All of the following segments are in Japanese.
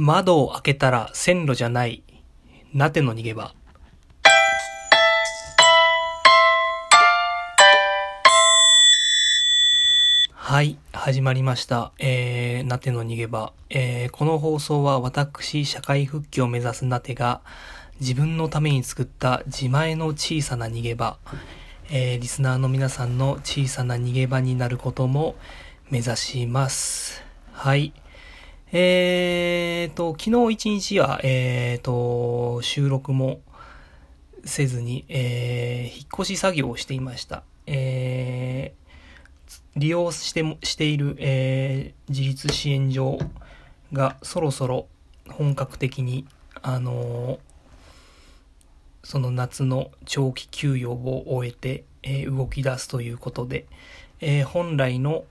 窓を開けたら線路じゃない。なての逃げ場。はい、始まりました。えー、なての逃げ場。えー、この放送は私、社会復帰を目指すなてが、自分のために作った自前の小さな逃げ場、えー、リスナーの皆さんの小さな逃げ場になることも目指します。はい。えーと、昨日一日は、えーと、収録もせずに、えー、引っ越し作業をしていました。えー、利用しても、している、えー、自立支援所がそろそろ本格的に、あの、その夏の長期休養を終えて、えー、動き出すということで、えー、本来の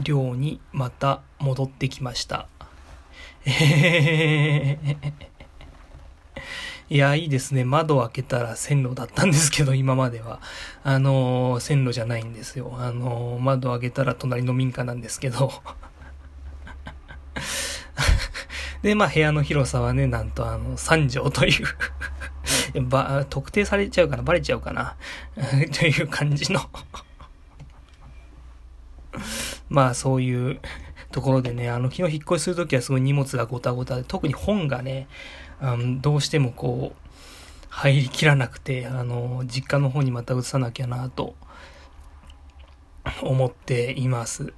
寮にまた戻ってきました。え いや、いいですね。窓を開けたら線路だったんですけど、今までは。あのー、線路じゃないんですよ。あのー、窓を開けたら隣の民家なんですけど。で、まあ、部屋の広さはね、なんとあの、3畳という ば、特定されちゃうかなバレちゃうかなという感じのまあ、そういうところでね、あの、昨日引っ越しするときはすごい荷物がごたごたで、特に本がね、あのどうしてもこう、入りきらなくて、あの、実家の方にまた移さなきゃなと、思っています。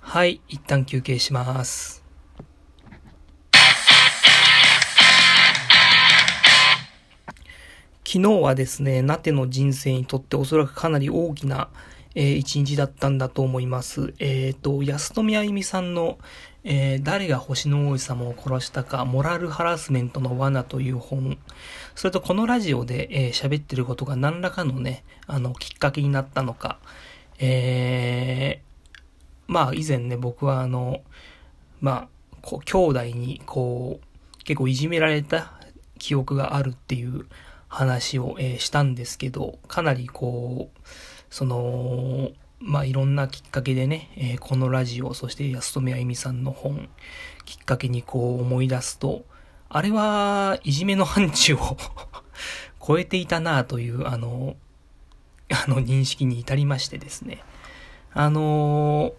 はい、一旦休憩します。昨日はですね、ナテの人生にとっておそらくかなり大きなえー、一日だったんだと思います。えっ、ー、と、安富あゆみさんの、えー、誰が星の王子様を殺したか、モラルハラスメントの罠という本、それとこのラジオで喋、えー、ってることが何らかのね、あの、きっかけになったのか、えー、まあ以前ね、僕はあの、まあ、兄弟にこう、結構いじめられた記憶があるっていう話を、えー、したんですけど、かなりこう、その、まあ、いろんなきっかけでね、えー、このラジオ、そして安富あゆみさんの本、きっかけにこう思い出すと、あれはいじめの範疇を 超えていたなという、あの、あの認識に至りましてですね。あの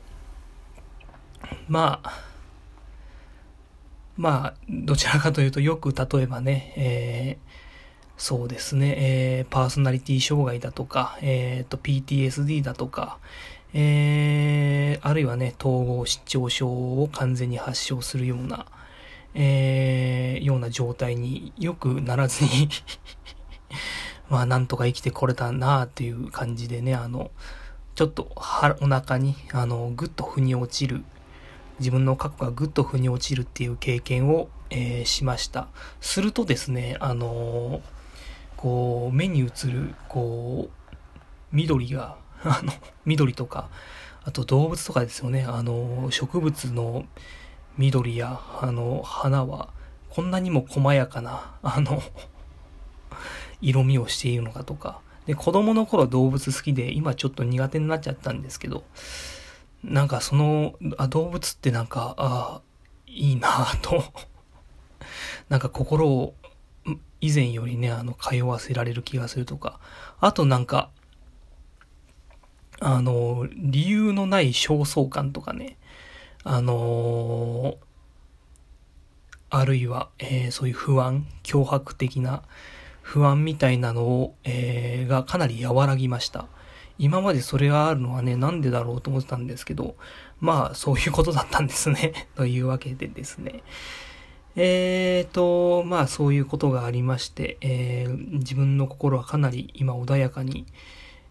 まあ、まあ、どちらかというとよく例えばね、えーそうですね、えー、パーソナリティ障害だとか、えっ、ー、と、PTSD だとか、えー、あるいはね、統合失調症を完全に発症するような、えー、ような状態によくならずに まあ、なんとか生きてこれたなっていう感じでね、あの、ちょっとは、お腹に、あの、ぐっと腑に落ちる、自分の過去がぐっと腑に落ちるっていう経験を、えー、しました。するとですね、あのーこう、目に映る、こう、緑が、あの、緑とか、あと動物とかですよね。あの、植物の緑や、あの、花は、こんなにも細やかな、あの、色味をしているのかとか。で、子供の頃動物好きで、今ちょっと苦手になっちゃったんですけど、なんかその、あ動物ってなんか、あいいなぁと なんか心を以前よりね、あの、通わせられる気がするとか、あとなんか、あの、理由のない焦燥感とかね、あのあるいは、えー、そういう不安、脅迫的な不安みたいなのを、えー、がかなり和らぎました。今までそれがあるのはね、なんでだろうと思ってたんですけど、まあ、そういうことだったんですね。というわけでですね。えーと、まあそういうことがありまして、えー、自分の心はかなり今穏やかに、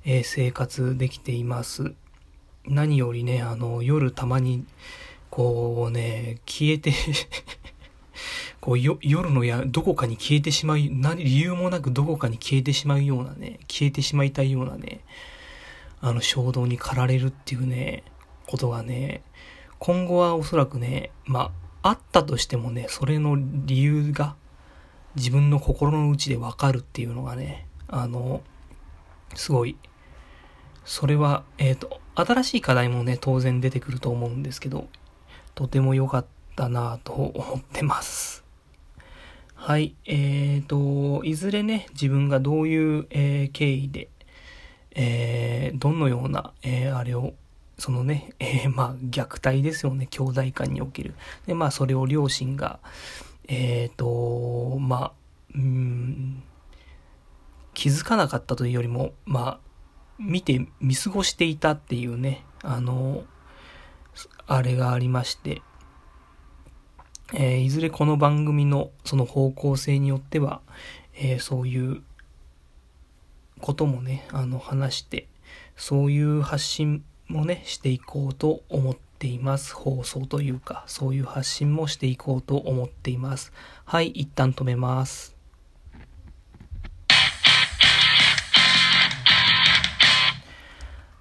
えー、生活できています。何よりね、あの、夜たまに、こうね、消えて こう夜のや、どこかに消えてしまう、何、理由もなくどこかに消えてしまうようなね、消えてしまいたいようなね、あの衝動に駆られるっていうね、ことがね、今後はおそらくね、まあ、あったとしてもね、それの理由が自分の心の内でわかるっていうのがね、あの、すごい、それは、えっ、ー、と、新しい課題もね、当然出てくると思うんですけど、とても良かったなぁと思ってます。はい。えーと、いずれね、自分がどういう、えー経緯で、えーどのような、えーあれを、そのね、えーまあ、虐待ですよね、兄弟間における。で、まあ、それを両親が、えーと、まあ、うん、気づかなかったというよりも、まあ、見て見過ごしていたっていうね、あの、あれがありまして、えーいずれこの番組のその方向性によっては、えーそういうこともね、あの話して、そういう発信もね、していこうと思っています。放送というか、そういう発信もしていこうと思っています。はい、一旦止めます。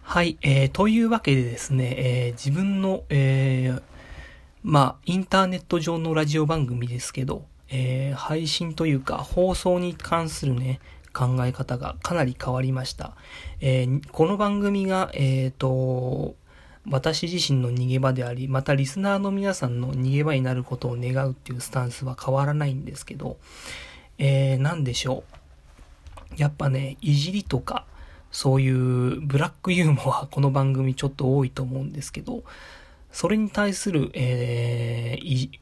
はい、えー、というわけでですね、えー自分の、えーまあ、インターネット上のラジオ番組ですけど、えー配信というか放送に関するね、考え方がかなり変わりました。えーこの番組が、えっ、と、私自身の逃げ場であり、またリスナーの皆さんの逃げ場になることを願うっていうスタンスは変わらないんですけど、えー、なんでしょう。やっぱね、いじりとか、そういうブラックユーモア、この番組ちょっと多いと思うんですけど、それに対する、えー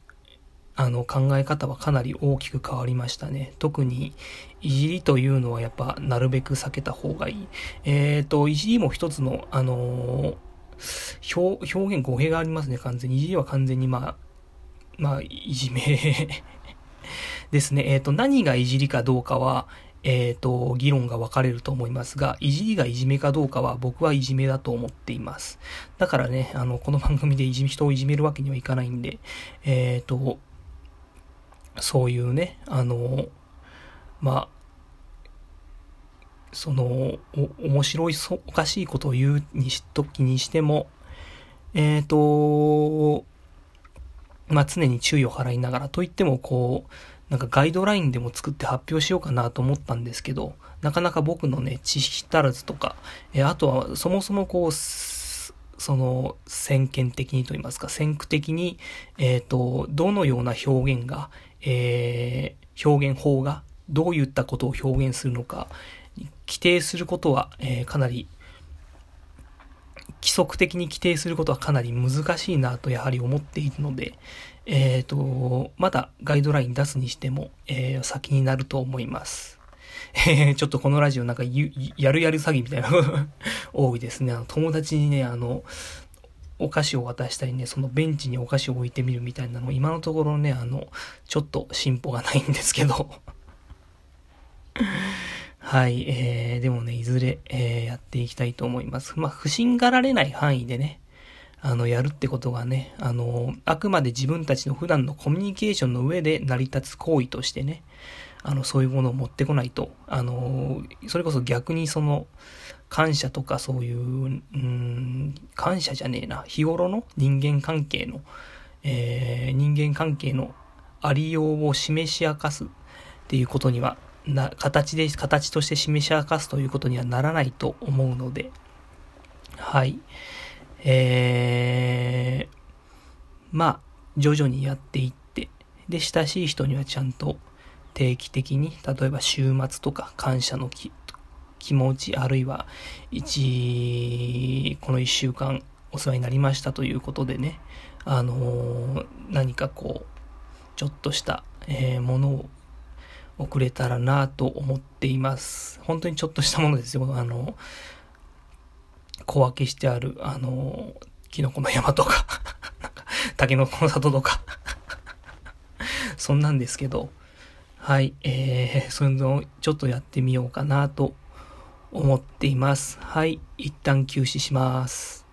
あの考え方はかなり大きく変わりましたね。特に、いじりというのはやっぱなるべく避けた方がいい。えっ、と、いじりも一つの、あのー表、表現語弊がありますね、完全に。いじりは完全にまあ、まあ、いじめ ですね。えっ、と、何がいじりかどうかは、えっ、と、議論が分かれると思いますが、いじりがいじめかどうかは僕はいじめだと思っています。だからね、あの、この番組でいじめ、人をいじめるわけにはいかないんで、えっ、と、そういうね、あの、まあ、その、お、面白い、そおかしいことを言うにし、時にしても、えっ、と、まあ、常に注意を払いながら、といっても、こう、なんかガイドラインでも作って発表しようかなと思ったんですけど、なかなか僕のね、知識足らずとか、えーあとはそもそもこう、その、先見的にと言いますか、先駆的に、えっ、と、どのような表現が、えー表現法が、どういったことを表現するのか、規定することは、えーかなり、規則的に規定することはかなり難しいなとやはり思っているので、えっ、と、まだガイドライン出すにしても、えー先になると思います。えちょっとこのラジオなんかやるやる詐欺みたいなのが多いですね。あの友達にね、あの、お菓子を渡したりね、そのベンチにお菓子を置いてみるみたいなの、今のところね、あの、ちょっと進歩がないんですけど。はい、えー、でもね、いずれ、えーやっていきたいと思います。まあ、不審がられない範囲でね、あの、やるってことがね、あの、あくまで自分たちの普段のコミュニケーションの上で成り立つ行為としてね、あの、そういうものを持ってこないと、あの、それこそ逆にその、感謝とかそういう、うん、感謝じゃねえな、日頃の人間関係の、えー人間関係のありようを示し明かすっていうことには、な、形で、形として示し明かすということにはならないと思うので、はい。えー、まあ、徐々にやっていって、で、親しい人にはちゃんと定期的に、例えば週末とか感謝の気気持ち、あるいは、一、この一週間お世話になりましたということでね、あのー何かこう、ちょっとした、えーものを送れたらなと思っています。本当にちょっとしたものですよ。あの、小分けしてある、あの、キノコの山とか、なんか、タケノコの里とか、そんなんですけど、はい、えー、そのちょっとやってみようかなと思っています。はい、一旦休止します。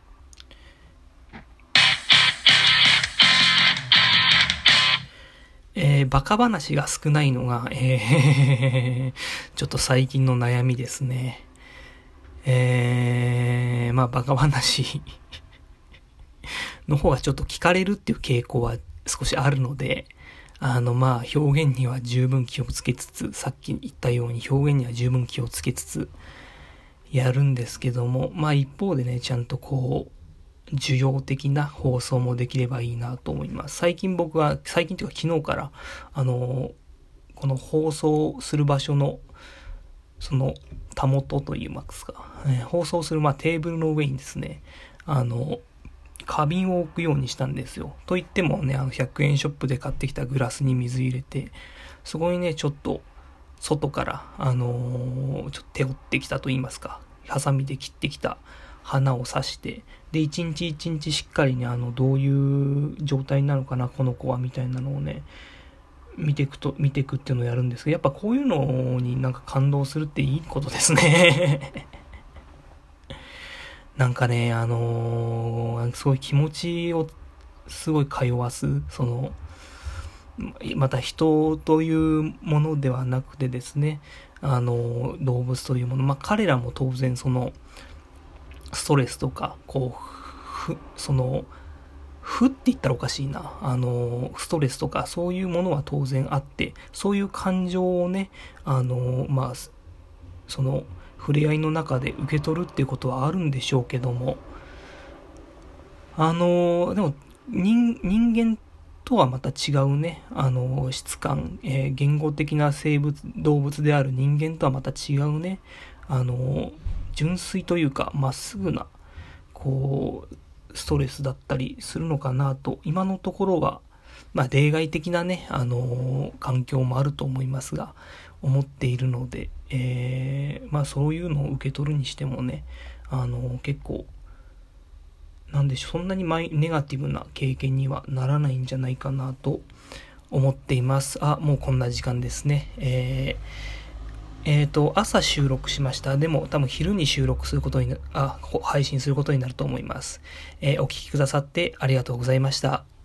えー、バカ話が少ないのが、えー、ちょっと最近の悩みですね。えー、まあ、バカ話の方がちょっと聞かれるっていう傾向は少しあるので、あの、まあ、表現には十分気をつけつつ、さっき言ったように表現には十分気をつけつつ、やるんですけども、まあ一方でね、ちゃんとこう、需要的な放送もできればいいなと思います。最近僕は、最近というか昨日から、あの、この放送する場所の、その、たもとといいますか、えー、放送する、まあ、テーブルの上にですね、あの、花瓶を置くようにしたんですよ。と言ってもね、あの、100円ショップで買ってきたグラスに水入れて、そこにね、ちょっと、外から、あのー、ちょっと手負ってきたと言いますか、ハサミで切ってきた花を刺して、で、一日一日しっかりね、あの、どういう状態なのかな、この子は、みたいなのをね、見ていくと、見ていくっていうのをやるんですけど、やっぱこういうのになんか感動するっていいことですねなんかね、あのー、すごい気持ちをすごい通わす、その、また人というものではなくてですね、あの、動物というもの、まあ彼らも当然その、ストレスとか、こう、ふ、その、負って言ったらおかしいな。あの、ストレスとかそういうものは当然あって、そういう感情をね、あの、まあ、その、触れ合いの中で受け取るっていうことはあるんでしょうけども、あの、でも、人、人間とはまた違うね、あの、質感、えー、言語的な生物、動物である人間とはまた違うね、あの、純粋というか、まっすぐな、こう、ストレスだったりするのかなと、今のところは、まあ、例外的なね、あの、環境もあると思いますが、思っているので、えー、まあ、そういうのを受け取るにしてもね、あの、結構、なんでしょう、そんなにマイネガティブな経験にはならないんじゃないかなと思っています。あ、もうこんな時間ですね。えー、えー、と、朝収録しました。でも多分昼に収録することにな、あ、配信することになると思います。えー、お聴きくださってありがとうございました。